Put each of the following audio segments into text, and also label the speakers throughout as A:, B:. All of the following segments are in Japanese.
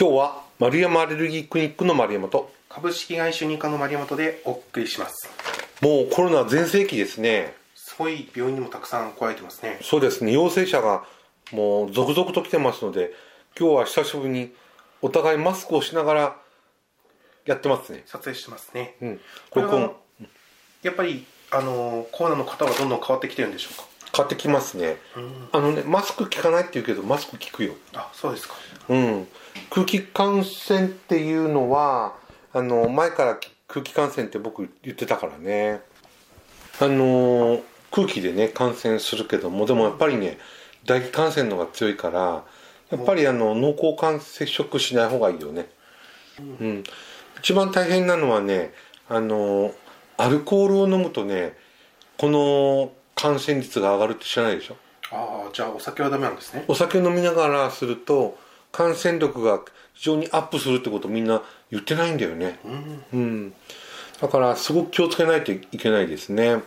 A: 今日は丸山アレルギークリニックの丸山と
B: 株式会社ニカの丸山でお送りします。
A: もうコロナ全盛期ですね。
B: すごい病院にもたくさん来られてますね。
A: そうですね。陽性者がもう続々と来てますので今日は久しぶりにお互いマスクをしながらやってますね。
B: 撮影してますね、
A: うん。
B: これはやっぱりあのコロナの方はどんどん変わってきてるんでしょうか？
A: 買ってきますね。あのねマスク効かないって言うけどマスク効くよ。
B: あそうですか。
A: うん空気感染っていうのはあの前から空気感染って僕言ってたからね。あの空気でね感染するけどもでもやっぱりね唾液感染の方が強いからやっぱりあの濃厚感接触しない方がいいよね。うん。一番大変なのはねあのアルコールを飲むとねこの感染率が上がるって知らないでしょ？
B: ああじゃあお酒はダメなんですね。
A: お酒を飲みながらすると感染力が非常にアップするってことみんな言ってないんだよね。うん、だからすごく気をつけないといけないですね。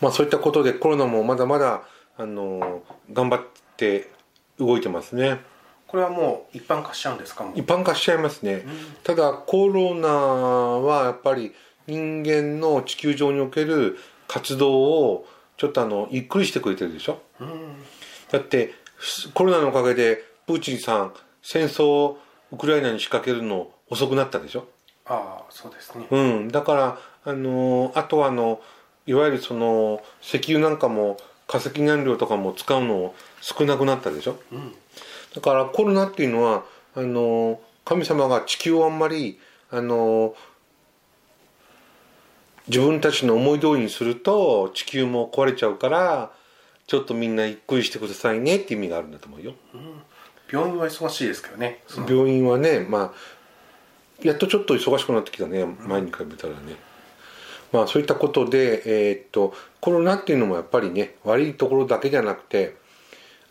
A: まあそういったことでコロナもまだまだあの頑張って動いてますね。
B: これはもう一般化しちゃうんですか？
A: 一般化しちゃいますね、ただコロナはやっぱり人間の地球上における活動をちょっとあのゆっくりしてくれてるでしょ、だってコロナのおかげでプーチンさん戦争をウクライナに仕掛けるの遅くなったでしょ？
B: ああそうですね。
A: うん。だからあのあとはあのいわゆるその石油なんかも化石燃料とかも使うの少なくなったでしょ、だからコロナっていうのはあの神様が地球をあんまりあの自分たちの思い通りにすると地球も壊れちゃうからちょっとみんなゆっくりしてくださいねって意味があるんだと思うよ、
B: 病院は忙しいですけどね。
A: 病院はねまあやっとちょっと忙しくなってきたね。前に比べたらね、まあそういったことでえーっとコロナっていうのもやっぱりね悪いところだけじゃなくて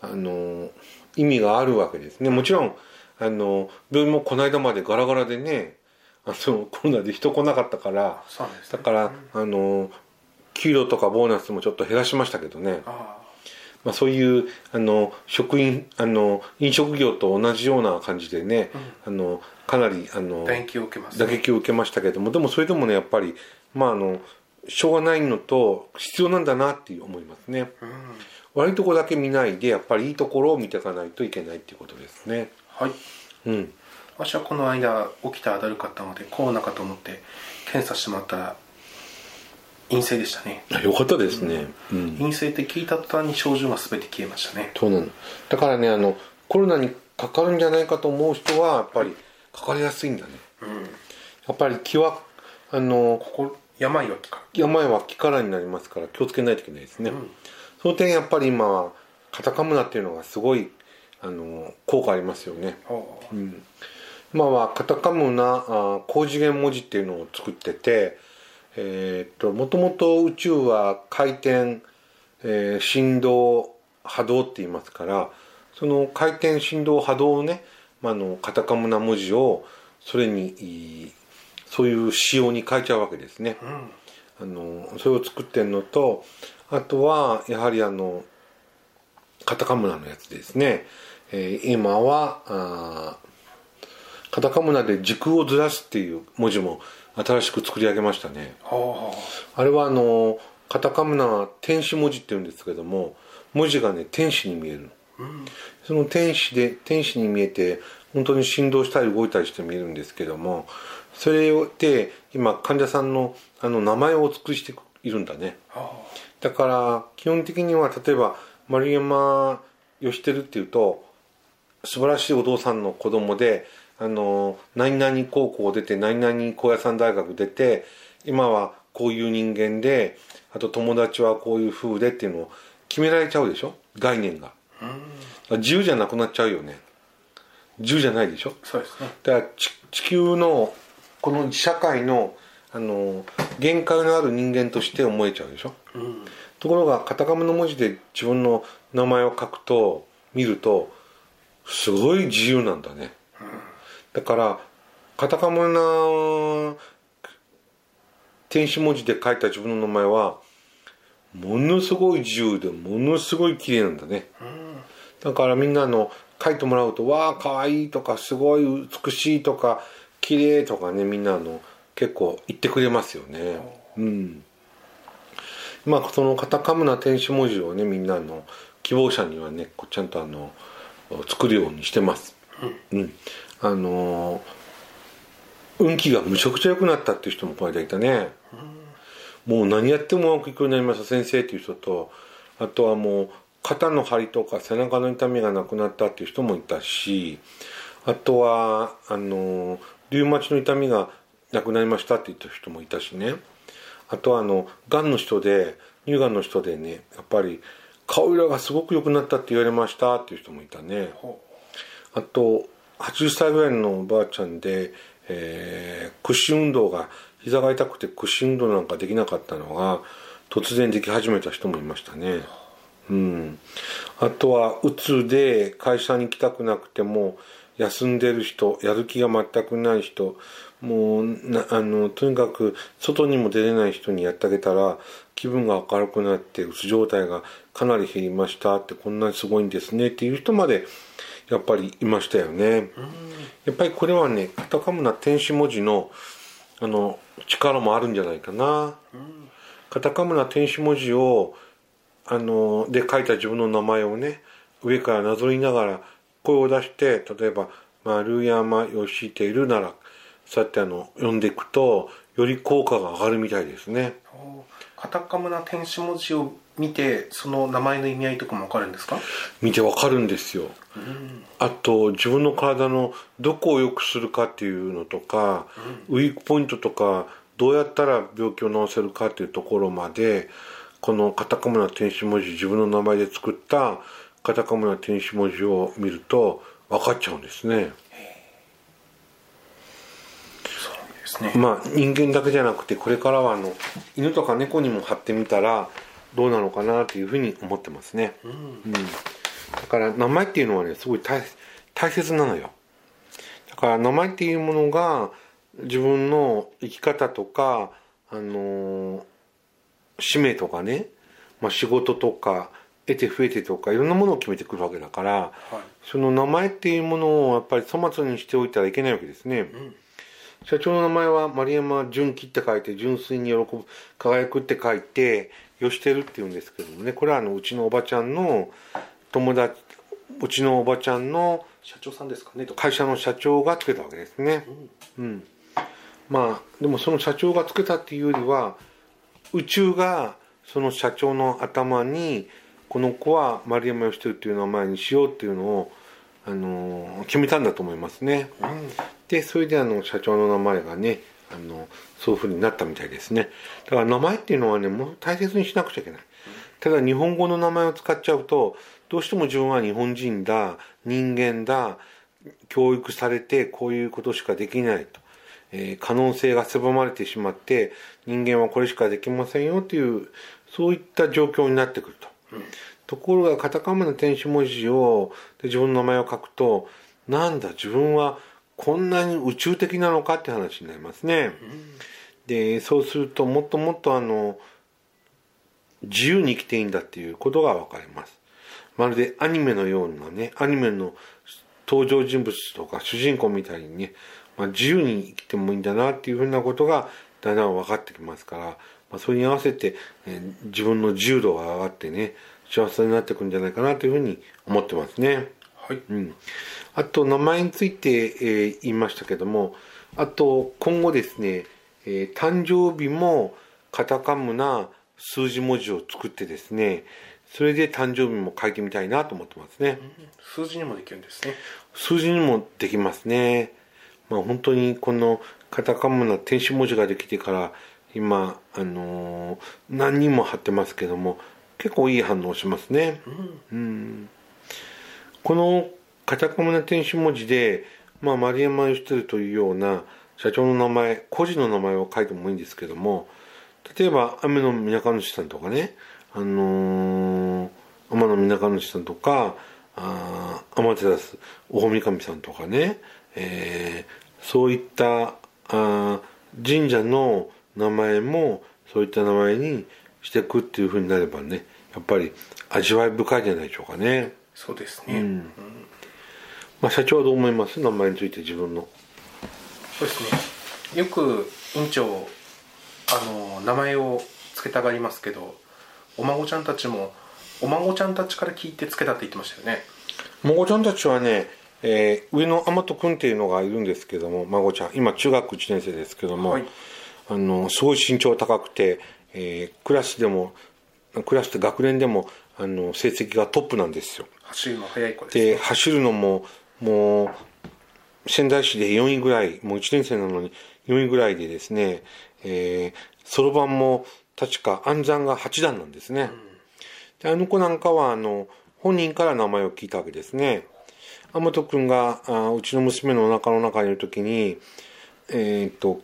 A: あの意味があるわけですね。もちろんあの病院もこの間までガラガラでねあのコロナで人来なかったから
B: ね。
A: だからあの給料とかボーナスもちょっと減らしましたけどね。
B: あ
A: まあ、そういうあの職員あの飲食業と同じような感じでね、あのかなりあの
B: あ打撃を受けます
A: 打撃を受けましたけどもでもそれでもねやっぱりまああのしょうがないのと必要なんだなっていう思いますね、悪いところだけ見ないでやっぱりいいところを見ていかないといけないっていうことですね。
B: はい。
A: うん。
B: 私はこの間起きたらだるかったのでコロナかと思って検査してもらったら陰性でしたね。
A: あよかったですね。うん、
B: 陰性って聞いた途端に症状が全て消えましたね。
A: そうなの。だからねあのコロナにかかるんじゃないかと思う人はやっぱりかかりやすいんだね、やっぱり気はあの
B: ここ病は気か。
A: 病は気からになりますから気をつけないといけないですね、その点やっぱり今はカタカムナっていうのがすごいあの効果ありますよね。
B: ああ。
A: 今はカタカムナあ高次元文字っていうのを作っててえーっともともと宇宙は回転、えー振動波動って言いますからその回転振動波動をね、まあ、あのカタカムナ文字をそれにそういう仕様に変えちゃうわけですね、あのそれを作ってるのとあとはやはりあのカタカムナのやつですね、えー今はカタカムナで時空をずらすっていう文字も新しく作り上げましたね。
B: あ
A: あれはあのカタカムナは天使文字って言うんですけども文字がね天使に見えるの、その天使で天使に見えて本当に振動したり動いたりして見えるんですけどもそれで今患者さんのあの名前をお作りしているんだね。
B: あ
A: だから基本的には例えば丸山義輝っていうと素晴らしいお父さんの子供であの何々高校出て何々高野山大学出て今はこういう人間であと友達はこういう風でっていうのを決められちゃうでしょ？概念が。自由じゃなくなっちゃうよね。自由じゃないでしょ？
B: そうですね。
A: だからち地球のこの社会のあの限界のある人間として思えちゃうでしょ、ところがカタカムの文字で自分の名前を書くと見るとすごい自由なんだね、だからカタカムな天使文字で書いた自分の名前はものすごい自由でものすごい綺麗なんだね、だからみんなあの書いてもらうと、わあ、かわいいとか、すごい美しいとか、綺麗とかね、みんなあの、結構言ってくれますよね。うん。まあ、そのカタカムナ天使文字をね、みんなあの、希望者にはね、ちゃんとあの、作るようにしてます。うん。あのー運気がむちゃくちゃ良くなったっていう人もこの間いたね。もう何やってもうまくいくようになりました先生っていう人と、あとはもう肩の張りとか背中の痛みがなくなったっていう人もいたし、あとは、あのー、リウマチの痛みがなくなりましたって言った人もいたしね。あとはあの、癌の人で、乳がんの人でね、やっぱり顔色がすごく良くなったって言われましたっていう人もいたね。あと、80歳ぐらいのおばあちゃんで、えー、屈伸運動が、膝が痛くて屈伸運動なんかできなかったのが、突然でき始めた人もいましたね。うん。あとは、うつで会社に行きたくなくても、休んでる人、やる気が全くない人、もう、あの、とにかく、外にも出れない人にやってあげたら、気分が明るくなって、うつ状態がかなり減りましたって、こんなにすごいんですねっていう人まで、やっぱりいましたよね。やっぱりこれはね、カタカムナ天使文字の、あの、力もあるんじゃないかな。カタカムナ天使文字を、あの、で書いた自分の名前をね、上からなぞりながら声を出して、例えば、丸山義輝なら、そうやってあの、読んでいくと、より効果が上がるみたいですね。
B: カタカムナ天使文字を見てその名前の意味合いとかも分かるんですか？
A: 見てわかるんですよ。あと、自分の体のどこを良くするかっていうのとか、ウィークポイントとか、どうやったら病気を治せるかっていうところまで、このカタカムナ天使文字、自分の名前で作ったカタカムナ天使文字を見ると分かっちゃうんですね。
B: そうですね。
A: まあ人間だけじゃなくてこれからはあの犬とか猫にも貼ってみたらどうなのかなっていうふうに思ってますね、うんだから名前っていうのはねすごい大大切なのよ。だから名前っていうものが自分の生き方とかあのー使命とかね、まあ、仕事とか得て増えてとかいろんなものを決めてくるわけだから、
B: はい。
A: その名前っていうものをやっぱり粗末にしておいたらいけないわけですね、社長の名前は丸山純喜って書いて純粋に喜ぶ輝くって書いてよしてるって言うんですけどもね。これはあのうちのおばちゃんの友達うちのおばちゃんの
B: 社長さんですかね。
A: 会社の社長がつけたわけですね。うん、まあでもその社長がつけたっていうよりは宇宙がその社長の頭にこの子は丸山義輝っていう名前にしようっていうのを、あの決めたんだと思いますね、でそれであの社長の名前がねあのそういうふうになったみたいですね。だから名前っていうのはねもう大切にしなくちゃいけない。ただ日本語の名前を使っちゃうとどうしても自分は日本人だ人間だ教育されてこういうことしかできないと、えー可能性が狭まれてしまって人間はこれしかできませんよというそういった状況になってくると、ところがカタカナの天使文字をで自分の名前を書くとなんだ自分はこんなに宇宙的なのかって話になりますね、でそうするともっともっとあの自由に生きていいんだっていうことが分かりますまるでアニメのようなねアニメの登場人物とか主人公みたいにね、まあ、自由に生きてもいいんだなっていうふうなことがだんだん分かってきますから、まあ、それに合わせて、えー自分の自由度が上がってね幸せになっていくんじゃないかなというふうに思ってますね。
B: はい
A: うん、あと名前について、えー言いましたけどもあと今後ですね、えー誕生日もカタカムな数字文字を作ってですねそれで誕生日も書いてみたいなと思ってますね。
B: 数字にもできるんですね
A: 数字にもできますね。まあ本当にこのカタカムな天使文字ができてから今、あのー何人も貼ってますけども結構いい反応しますね。うんこのカタカムな天使文字で、まあ、丸山義輝というような社長の名前個人の名前を書いてもいいんですけども例えば雨の皆か主さんとかねあのー天野皆か主さんとかあー天照大神神さんとかね、えーそういったあー神社の名前もそういった名前にしていくっていうふうになればねやっぱり味わい深いじゃないでしょうかね。
B: そうですね、
A: うん。まあ社長はどう思います？名前について自分の。
B: そうですね。よく院長あの名前を付けたがりますけどお孫ちゃんたちもお孫ちゃんたちから聞いて付けたって言ってましたよね。
A: 孫ちゃんたちはね、えー上野天人君っていうのがいるんですけども孫ちゃん今中学1年生ですけども、
B: はい。
A: あのすごい身長高くて、えークラスでもクラスで学年でもあの成績がトップなんですよ。
B: 走るの速い子です
A: で走るのももう仙台市で4位ぐらいもう1年生なのに4位ぐらいでですねえそろばんも確か暗算が8段なんですね、であの子なんかはあの本人から名前を聞いたわけですね。天本君があうちの娘のお腹の中にいる時にえーっと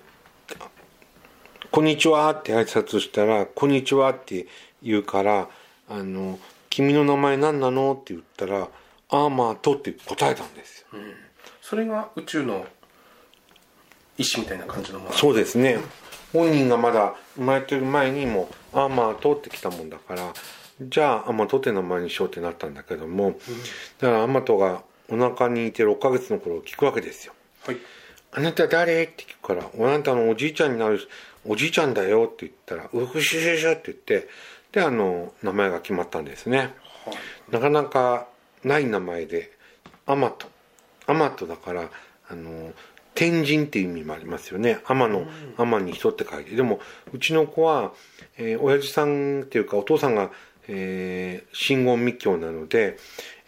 A: 「こんにちは」って挨拶したら「こんにちは」って言うから「あの君の名前何なの?」って言ったら「アーマート」って答えたんですよ、
B: それが宇宙の意志みたいな感じのもの。
A: そうですね本人がまだ生まれてる前にも「アーマート」って来たもんだからじゃあアマトって名前にしようってなったんだけども、だからアマトがお腹にいて6ヶ月の頃聞くわけですよ。
B: はい
A: あなた誰？って聞くから、あなたのおじいちゃんになる、おじいちゃんだよって言ったら、うふしゅしゅしゅって言って、で、あの、名前が決まったんですね。なかなかない名前で、アマト。アマトだから、あの、天神っていう意味もありますよね。天の、天に人って書いて。でも、うちの子は、えー親父さんっていうか、お父さんが、えー、真言密教なので、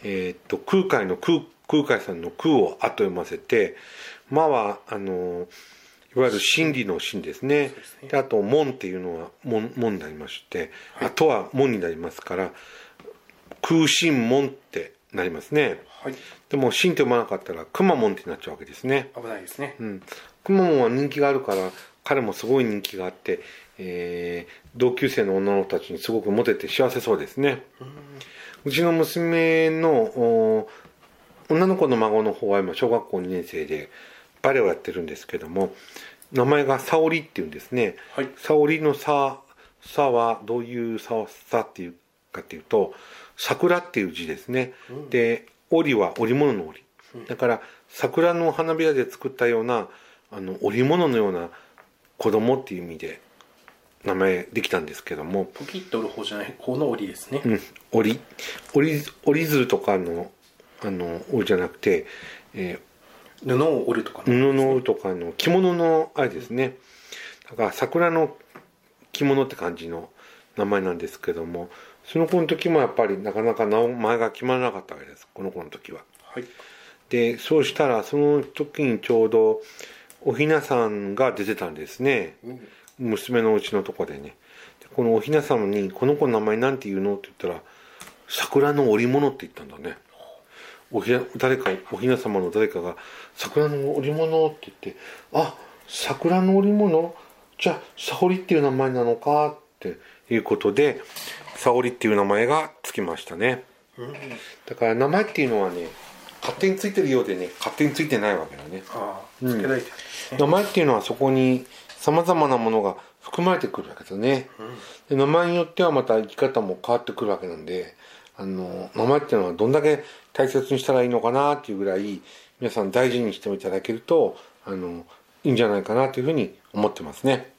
A: えーっと、空海の空、空海さんの空を後読ませて、まは、あの、いわゆる真理の真で
B: すね。
A: であと、門っていうのは門、門になりまして、あとは門になりますから、空心門ってなりますね。
B: はい。
A: でも、真って読まなかったら、熊門ってなっちゃうわけですね。
B: 危ないですね、
A: うん。熊門は人気があるから、彼もすごい人気があって、えー同級生の女の子たちにすごくモテて幸せそうですね。うちの娘のお女の子の孫の方は今小学校2年生でバレエをやってるんですけども名前が沙織っていうんですね、
B: はい。
A: 沙織の沙「沙」はどういう「沙」沙っていうかっていうと桜っていう字ですね、で織は織物の織。だから桜の花びらで作ったようなあの織物のような子供っていう意味で名前できたんですけども、
B: ポキッと折る方じゃない方の折りですね、
A: うん、折り。折り折り鶴とかのあの折りじゃなくて、え
B: 布を折るとか
A: ー布の折るとかの着物のあれですね。だから桜の着物って感じの名前なんですけどもその子の時もやっぱりなかなか名前が決まらなかったわけです。この子の時は。
B: はい。
A: でそうしたらその時にちょうどおひなさんが出てたんですね、娘のうちのとこでね。でこのおひな様に「この子の名前なんて言うの?」って言ったら「桜の織物」って言ったんだね。おひな誰かおひな様の誰かが「桜の織物」って言って「あ桜の織物？じゃあ沙織っていう名前なのか」っていうことで沙織っていう名前がつきましたね、だから名前っていうのはね勝手についてるようでね勝手についてないわけだね。
B: ああつけられてる、
A: 名前っていうのはそこにさまざまなものが含まれてくるわけですね、で名前によってはまた生き方も変わってくるわけなんであの名前っていうのはどんだけ大切にしたらいいのかなっていうぐらい皆さん大事にしていただけるとあのいいんじゃないかなというふうに思ってますね、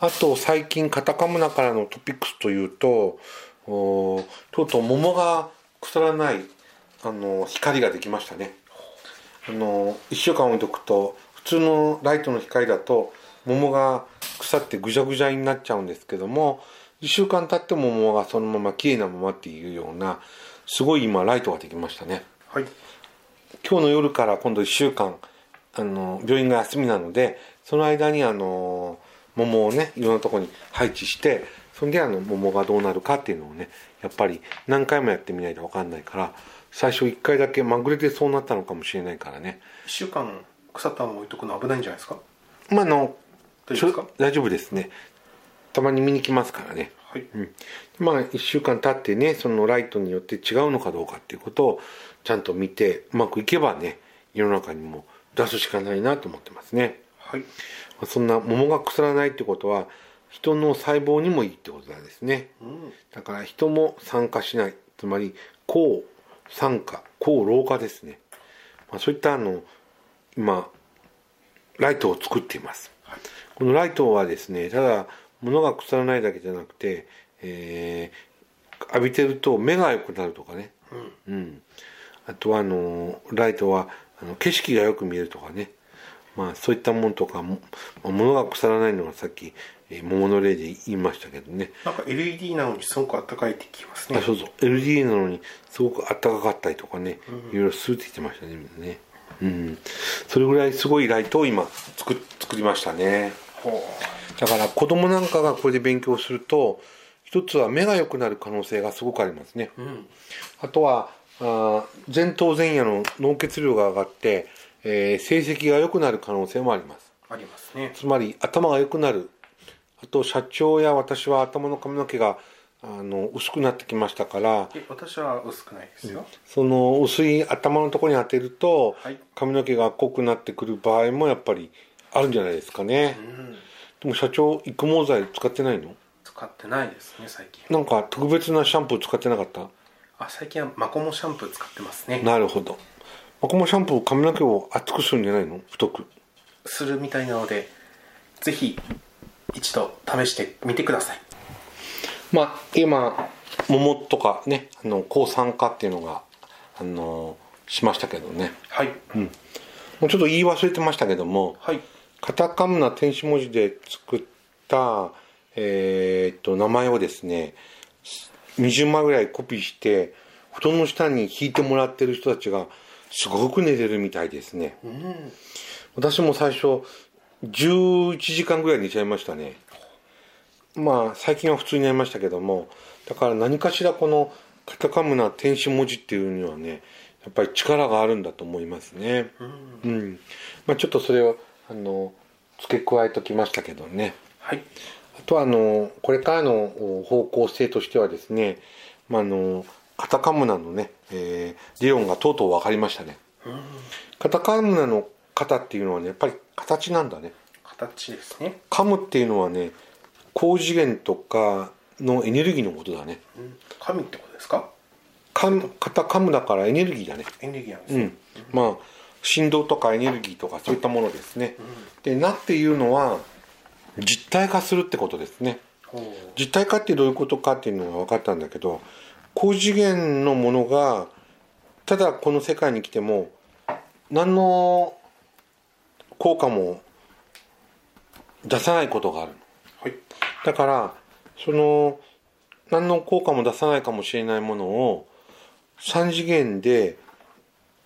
A: あと最近カタカムナからのトピックスというとおとうとう桃が腐らないあの光ができましたね。あの1週間置いとくと普通のライトの光だと桃が腐ってぐじゃぐじゃになっちゃうんですけども1週間経っても桃がそのまま綺麗なままっていうようなすごい今ライトができましたね。
B: はい。
A: 今日の夜から今度1週間あの病院が休みなのでその間にあの桃をねいろんなところに配置してそんであの桃がどうなるかっていうのをねやっぱり何回もやってみないと分かんないから最初1回だけまぐれでそうなったのかもしれないからね。
B: 1週間腐ったまま置いとくの危ないんじゃないですか？
A: まああの
B: 大丈夫ですか？
A: ちょ大丈夫ですね。たまに見に来ますからね。
B: はい、
A: うん、まあ1週間経ってねそのライトによって違うのかどうかっていうことをちゃんと見てうまくいけばね世の中にも出すしかないなと思ってますね
B: はい。
A: そんな桃が腐らないってことは人の細胞にもいいってことなんですね。
B: うん。
A: だから人も酸化しない。つまり抗酸化抗老化ですね。まあ、そういったあの今ライトを作っています、このライトはですねただ物が腐らないだけじゃなくて、えー浴びてると目が良くなるとかね、うん。あとはあのライトはあの景色がよく見えるとかねまあそういったものとかも、まあ物が腐らないのがさっき、えー桃の例で言いましたけどね。
B: なんか LED なのにすごく暖かいって聞きますね。
A: あそうそう。LED なのにすごく暖かかったりとかね、いろいろするって言ってましたねみんなね。うん。それぐらいすごいライトを今作作りましたね。
B: ほ
A: だから子供なんかがこれで勉強すると一つは目が良くなる可能性がすごくありますね、
B: ううん。
A: あとはあー前頭前野の脳血量が上がって、えー成績が良くなる可能性もあります。
B: ありますね。
A: つまり頭が良くなる。あと社長や私は頭の髪の毛があの薄くなってきましたから。
B: え私は薄くないですよ、
A: その薄い頭のところに当てると、
B: はい。
A: 髪の毛が濃くなってくる場合もやっぱりあるんじゃないですかね、
B: うん。
A: でも社長育毛剤使ってないの？
B: 使ってないですね最近。
A: なんか特別なシャンプー使ってなかった？
B: あ最近はマコモシャンプー使ってますね。
A: なるほどマコモシャンプー髪の毛を厚くするんじゃないの？太く。
B: するみたいなのでぜひ一度試してみてください。
A: まあ今桃とかねあの抗酸化っていうのがあのしましたけどね。
B: はい、
A: もうちょっと言い忘れてましたけども
B: はい。
A: カタカムナ天使文字で作った、えーっと名前をですね20枚ぐらいコピーして布団の下に引いてもらってる人たちがすごく寝れるみたいですね。
B: うん
A: 私も最初11時間ぐらい寝ちゃいましたね。まあ最近は普通になりましたけどもだから何かしらこのカタカムナ天使文字っていうにはねやっぱり力があるんだと思いますね。うん、まあ、ちょっとそれをあの付け加えときましたけどね。
B: はい。
A: あとはあのこれからのお方向性としてはですね、まあ、あのカタカムナのね、えー理論がとうとう分かりましたね。カタカムナの型っていうのはねやっぱり形なんだね。
B: 形ですね、
A: カムっていうのはね高次元とかのエネルギーのことだね。
B: うん、神ってことですか？
A: カムカタカムだからエネルギーだね。
B: エネルギーなんですね、
A: うん。まあ振動とかエネルギーとかそういったものですね。でなっていうのは実体化するってことですね。実体化ってどういうことかっていうのが分かったんだけど高次元のものがただこの世界に来ても何の効果も出さないことがある。
B: はい。
A: だからその何の効果も出さないかもしれないものを3次元で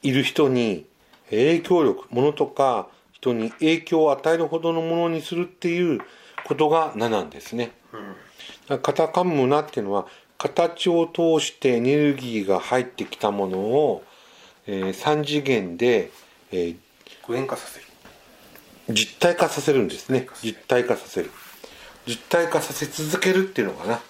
A: いる人に影響力ものとか人に影響を与えるほどのものにするっていうことが7なんですね。だからカタカムナっていうのは形を通してエネルギーが入ってきたものを、え3次元で、えー
B: 具現化させる。
A: 実体化させるんですね。実体化させる。実体化させ続けるっていうのか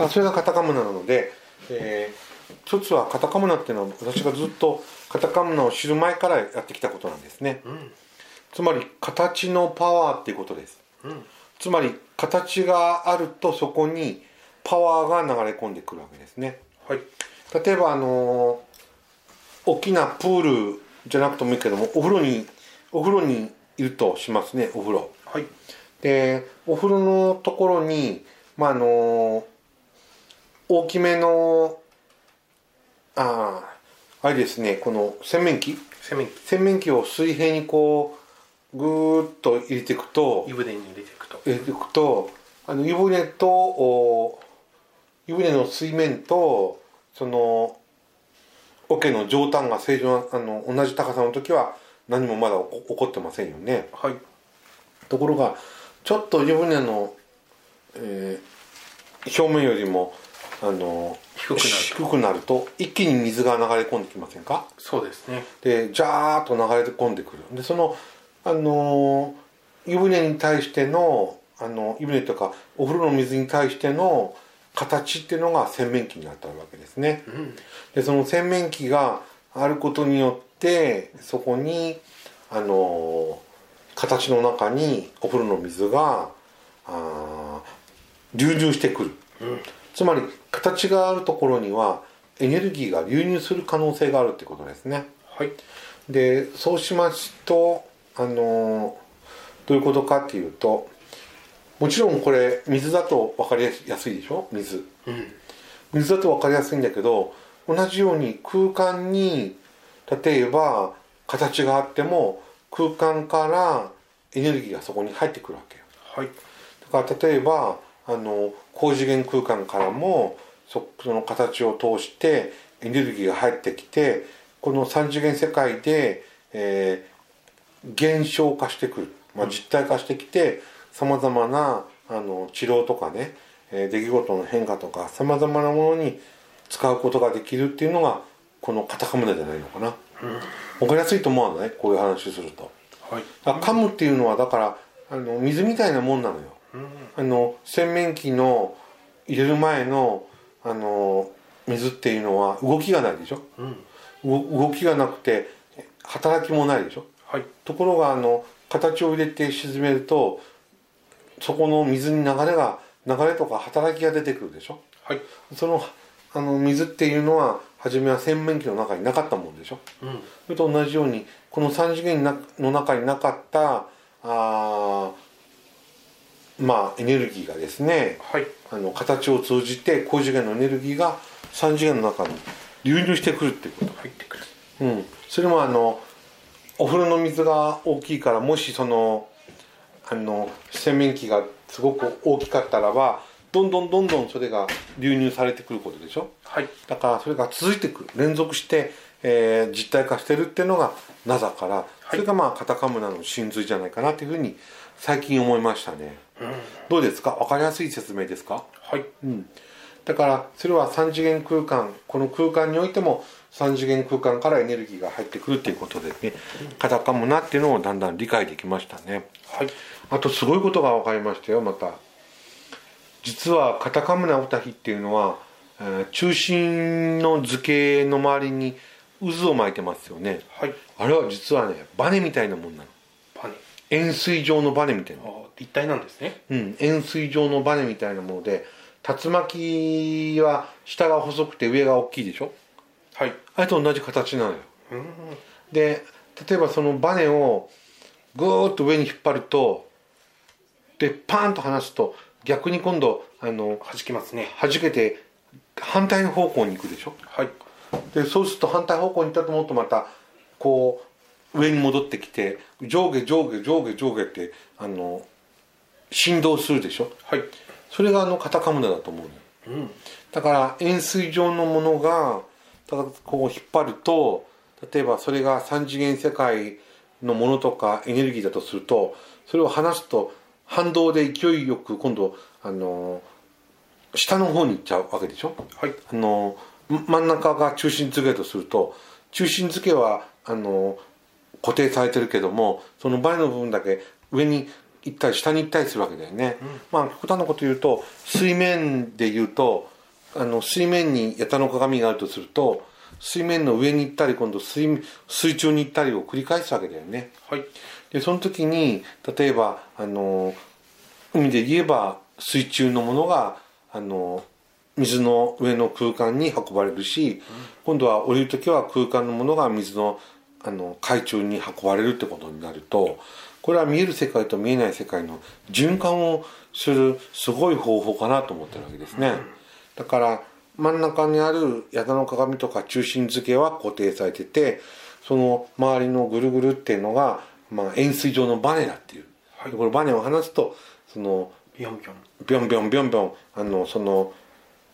A: な。それがカタカムナなので、えー一つはカタカムナっていうのは私がずっとカタカムナを知る前からやってきたことなんですね、つまり形のパワーっていうことです、つまり形があるとそこにパワーが流れ込んでくるわけですね。
B: はい。
A: 例えばあの大きなプールじゃなくてもいいけどもお風呂にお風呂にいるとしますねお風呂。
B: はい。
A: でお風呂のところにまああの大きめのあああれですねこの洗面器。
B: 洗面器。
A: 洗面器を水平にこうぐーっと入れていくと
B: 湯船に入れていくと。
A: 入れていくとあの湯船とお湯船の水面とその桶の上端が正常なあの同じ高さの時は何もまだ起こってませんよね。
B: はい。
A: ところがちょっと湯船の、えー表面よりもあの
B: 低くなると。
A: 一気に水が流れ込んできませんか？
B: そうですね。
A: でジャーッと流れ込んでくる。でそのあのー湯船に対してのあの湯船とかお風呂の水に対しての形っていうのが洗面器になったわけですね、でその洗面器があることによってそこにあのー形の中にお風呂の水が流入してくる、つまり形があるところにはエネルギーが流入する可能性があるってことですね。
B: はい。
A: でそうしますとあのどういうことかっていうともちろんこれ水だと分かりやすいでしょ？水、
B: うん
A: 水だと分かりやすいんだけど同じように空間に例えば形があっても空間からエネルギーがそこに入ってくるわけよ。
B: はい。
A: だから例えばあの高次元空間からもそその形を通してエネルギーが入ってきてこの3次元世界で、えー現象化してくる、まあ、実体化してきてさまざまなあの治療とかね、えー出来事の変化とかさまざまなものに使うことができるっていうのがこのカタカムナじゃないのかな、わかりやすいと思わない？こういう話すると。
B: はい。
A: だから噛むっていうのはだからあの水みたいなもんなのよ、あの洗面器の入れる前のあの水っていうのは動きがないでしょ？
B: うん。
A: 動動きがなくて働きもないでしょ？
B: はい。
A: ところがあの形を入れて沈めるとそこの水に流れが流れとか働きが出てくるでしょ？
B: はい。
A: そのあの水っていうのは初めは洗面器の中になかったもんでしょ？
B: うん。
A: それと同じようにこの3次元なの中になかったあーまあエネルギーがですね
B: はい。
A: あの形を通じて高次元のエネルギーが3次元の中に流入してくるっていうこと。
B: 入ってくる。
A: うん、それもあのお風呂の水が大きいからもしそのあの洗面器がすごく大きかったらばどんどんどんどんそれが流入されてくることでしょ？
B: はい。
A: だからそれが続いてくる連続して、えー実体化してるっていうのがなだから、それがまあカタカムナの真髄じゃないかなっていうふうに最近思いましたね、どうですか？分かりやすい説明ですか？
B: はい。
A: うん、だからそれは3次元空間この空間においても3次元空間からエネルギーが入ってくるっていうことでねカタカムナっていうのをだんだん理解できましたね。
B: はい
A: あとすごいことが分かりましたよまた。実はカタカムナウタヒっていうのは、えー中心の図形の周りに渦を巻いてますよね。
B: はい。
A: あれは実はねバネみたいなもんなの。
B: パネ。
A: 円錐状のバネみたいな。
B: 立体なんですね。
A: うん、円錐状のバネみたいなもので竜巻は下が細くて上が大きいでしょ。
B: はい。
A: あれと同じ形なのよ。
B: うん。
A: で例えばそのバネをぐーっと上に引っ張るとでパーンと離すと逆に今度あの
B: 弾きますね。
A: 弾けて反対の方向に行くでしょ？
B: はい。
A: でそうすると反対方向に行ったと思うとまたこう上に戻ってきて上下上下上下上下ってあの振動するでしょ？
B: はい。
A: それがあのカタカムナだと思う
B: うん。
A: だから円錐状のものがただこう引っ張ると例えばそれが3次元世界のものとかエネルギーだとするとそれを離すと反動で勢いよく今度あの下の方に行っちゃうわけでしょ？
B: はい。
A: あのん真ん中が中心付けとすると中心付けはあの固定されてるけどもその前の部分だけ上に行ったり下に行ったりするわけだよね、まあ極端なこと言うと水面で言うとあの水面に八田の鏡があるとすると水面の上に行ったり今度水水中に行ったりを繰り返すわけだよね。
B: はい
A: でその時に例えばあの海で言えば水中のものがあの水の上の空間に運ばれるし、今度は降りる時は空間のものが水のあの海中に運ばれるってことになるとこれは見える世界と見えない世界の循環をするすごい方法かなと思ってるわけですね。だから真ん中にある矢田の鏡とか中心付けは固定されててその周りのぐるぐるっていうのが、まあ、円錐状のバネだっていう、
B: はい。
A: でこれバネを離すとその
B: ビヨンビヨン。
A: ビョンビョンビョンビョンあのその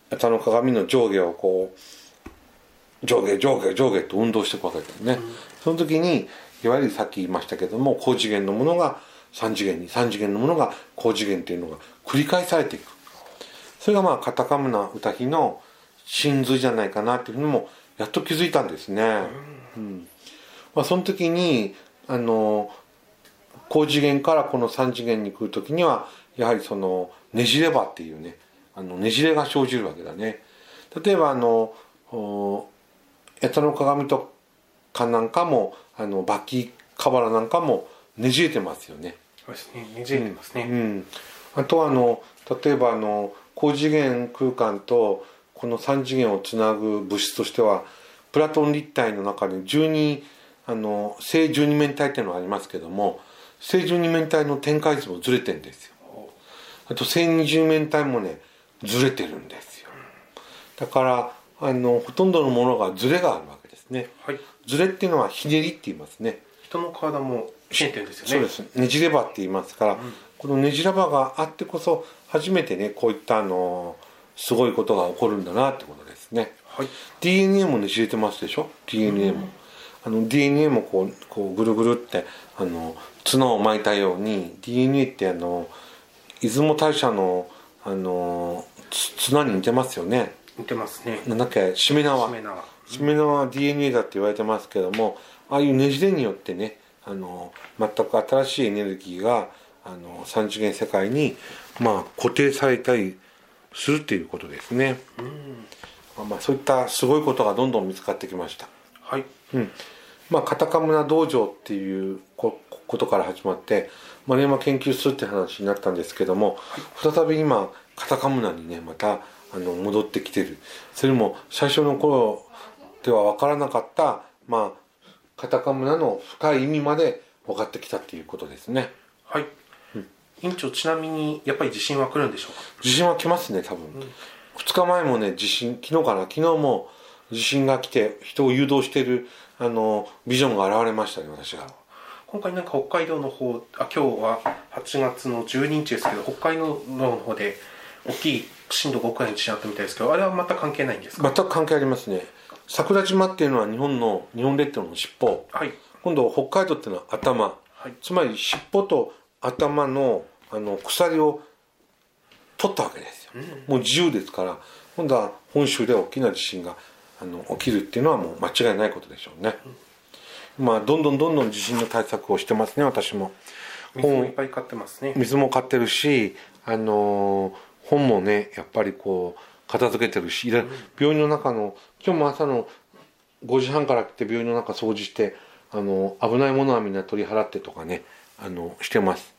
A: 矢田の鏡の上下をこう上下上下上下と運動していくわけですね、その時にいわゆるさっき言いましたけども高次元のものが3次元に3次元のものが高次元っていうのが繰り返されていく。それがまあカタカムナ歌碑の真髄じゃないかなっていうのもやっと気づいたんですね、うん。まあ、その時にあの高次元からこの3次元に来る時にはやはりそのねじれ場っていうねあのねじれが生じるわけだね。例えばあのお八田の鏡とかなんかもあのバキカバラなんかもねじれてますよね。
B: そうですね。ねじれてますね、
A: うん、あとはあの例えばあの高次元空間とこの3次元をつなぐ物質としてはプラトン立体の中に12あの正十二面体っていうのがありますけども正十二面体の展開図もずれてるんですよ。あと正二十面体もねずれてるんですよ。だからあのほとんどのものがずれがあるわけですね、
B: はい、
A: ずれっていうのはひねりって言いますね。
B: 人の体もひねってるんですよね。
A: そうです。ねじればって言いますから、うん、このねじればがあってこそ初めてねこういったあのすごいことが起こるんだなってことですね、
B: はい、
A: DNA もねじれてますでしょ？DNA も、うん、あの DNA もこうこうぐるぐるってあの角を巻いたように DNA ってあの出雲大社のあの綱に似てますよね。
B: 似てますね。
A: なんだっけしめ縄。しめ縄。は DNA だって言われてますけどもああいうねじれによってねあの全く新しいエネルギーがあの三次元世界に、まあ、固定されたりするっていうことですね、うん、まあ、そういったすごいことがどんどん見つかってきました
B: はい、
A: うん。まあ、カタカムナ道場っていうことから始まって丸山研究するって話になったんですけども、はい、再び今カタカムナにねまたあの戻ってきてる。それも最初の頃では分からなかったまあカタカムナの深い意味まで分かってきたっていうことですね。
B: はい、うん、院長ちなみにやっぱり地震は来るんでしょうか？
A: 地震は来ますね多分、うん、2日前もね地震昨日かな？昨日も地震が来て人を誘導しているあのビジョンが現れましたね私が。
B: 今回なんか北海道の方あ今日は8月の12日ですけど北海道の方で大きい震度5くらいの地震あったみたいですけどあれはまた関係ないんですか？
A: 全く関係ありますね。桜島っていうのは日本の日本列島の尻尾、
B: はい、
A: 今度北海道っていうのは頭、はい、つまり尻尾と頭のあの鎖を取ったわけですよ、うん、もう自由ですから今度は本州で大きな地震があの起きるっていうのはもう間違いないことでしょうね、うん、まあどんどんどんどん地震の対策をしてますね私も。
B: 水もいっぱい買ってますね。
A: 水も買ってるしあの本もねやっぱりこう片付けてるし、病院の中の今日も朝の5時半から来て病院の中掃除してあの危ないものはみんな取り払ってとかねあのしてます。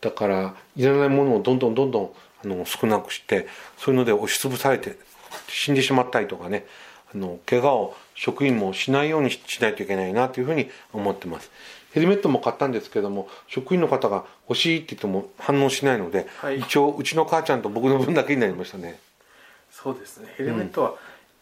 A: だからいらないものをどんどんどんどんあの少なくしてそういうので押しつぶされて死んでしまったりとかねあの怪我を職員もしないようにしないといけないなというふうに思ってます。ヘルメットも買ったんですけども職員の方が欲しいって言っても反応しないので、はい、一応うちの母ちゃんと僕の分だけになりましたね。
B: そうですね。ヘルメットは、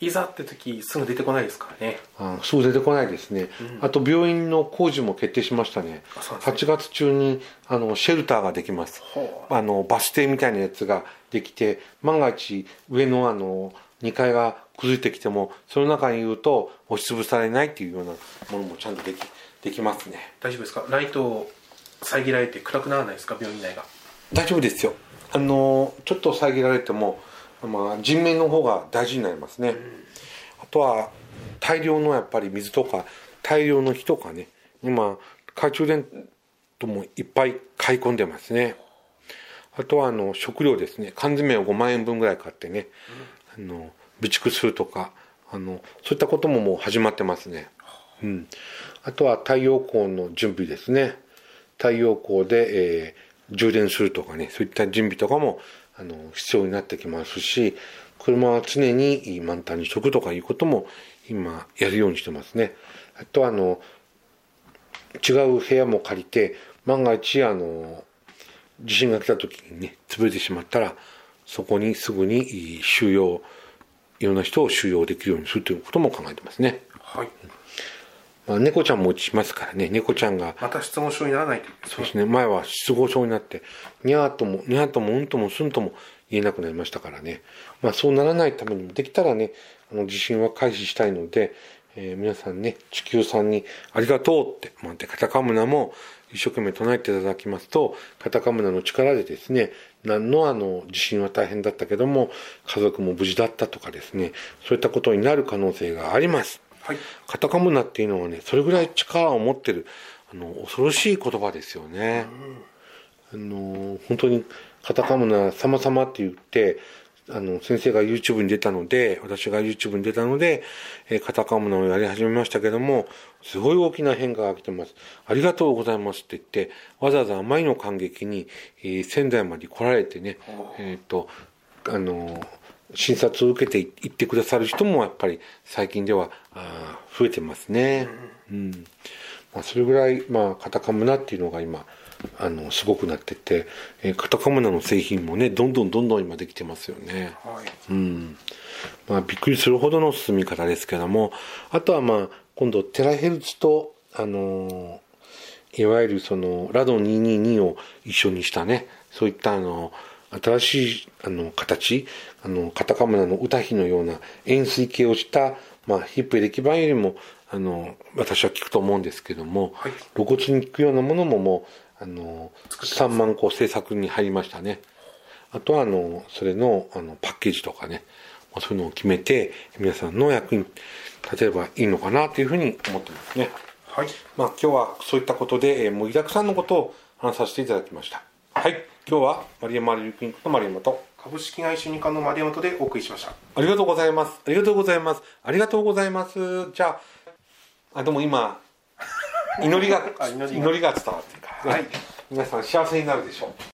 B: いざって時すぐ出てこないですからね。
A: あすぐ出てこないですね、うん、あと病院の工事も決定しましたね。ね。8月中にあのシェルターができます。あのバス停みたいなやつができて万が一上のあの2階が崩れてきてもその中にいると押しつぶされないっていうようなものもちゃんとできできますね。
B: 大丈夫ですか？ライトを遮られて暗くならないですか？病院内が。
A: 大丈夫ですよ。あのちょっと遮られてもまあ、人面の方が大事になりますね、あとは大量のやっぱり水とか大量の火とかね今懐中電灯もいっぱい買い込んでますね。あとはあの食料ですね。缶詰を5万円分ぐらい買ってね、あの備蓄するとかあのそういったことももう始まってますね、うん、あとは太陽光の準備ですね。太陽光で、えー、充電するとかねそういった準備とかもあの必要になってきますし車は常に満タンにしとくとかいうことも今やるようにしてますね。あとはあの違う部屋も借りて万が一あの地震が来た時にね潰れてしまったらそこにすぐに収容いろんな人を収容できるようにするということも考えてますね
B: はい
A: まあ、猫ちゃんも打ちますからね、猫ちゃんが。
B: また失語症にならないと
A: そうですね。前は失語症になって、にゃーとも、にゃーとも、うんとも、すんとも言えなくなりましたからね。まあ、そうならないためにも、できたらね、あの、地震は回避したいので、えー、皆さんね、地球さんにありがとうって、まあ、カタカムナも一生懸命唱えていただきますと、カタカムナの力でですね、何のあの、地震は大変だったけども、家族も無事だったとかですね、そういったことになる可能性があります。
B: はい、
A: カタカムナっていうのはねそれぐらい力を持ってるあの恐ろしい言葉ですよね。うん、あの本当にカタカムナ様々って言ってあの先生が YouTube に出たので私が YouTube に出たので、えー、カタカムナをやり始めましたけどもすごい大きな変化が来てますありがとうございますって言ってわざわざあまりの感激に、えー、仙台まで来られてねえっ、ー、とあの診察を受けていってくださる人もやっぱり最近ではあ増えてますね。うん。まあ、それぐらい、まあ、カタカムナっていうのが今、あの、すごくなってて、えーカタカムナの製品もね、どんどんどんどん今できてますよね。
B: はい
A: うん。まあ、びっくりするほどの進み方ですけども、あとはまあ、今度、テラヘルツと、あのーいわゆるその、ラド222を一緒にしたね、そういったあの、新しい、あの、形、あの、カタカムナの歌碑のような円錐形をした、まあ、ヒップエレキ板よりも、あの、私は聞くと思うんですけども、
B: はい
A: 露骨に聞くようなものももう、あの、3万個制作に入りましたね。あとは、あの、それの、あの、パッケージとかね、まあそういうのを決めて、皆さんの役に立てればいいのかなというふうに思ってますね。
B: はい
A: まあ今日はそういったことで、えー、盛りだくさんのことを話させていただきました。はい。今日は丸山マリクリニックの丸山と、
B: 株式会社二課の丸山とでお送りしました
A: ありがとうございます。ありがとうございます。ありがとうございます。じゃあ、あ、でも今、祈りが、
B: あ祈りが
A: 伝わって
B: はい
A: 皆さん幸せになるでしょう。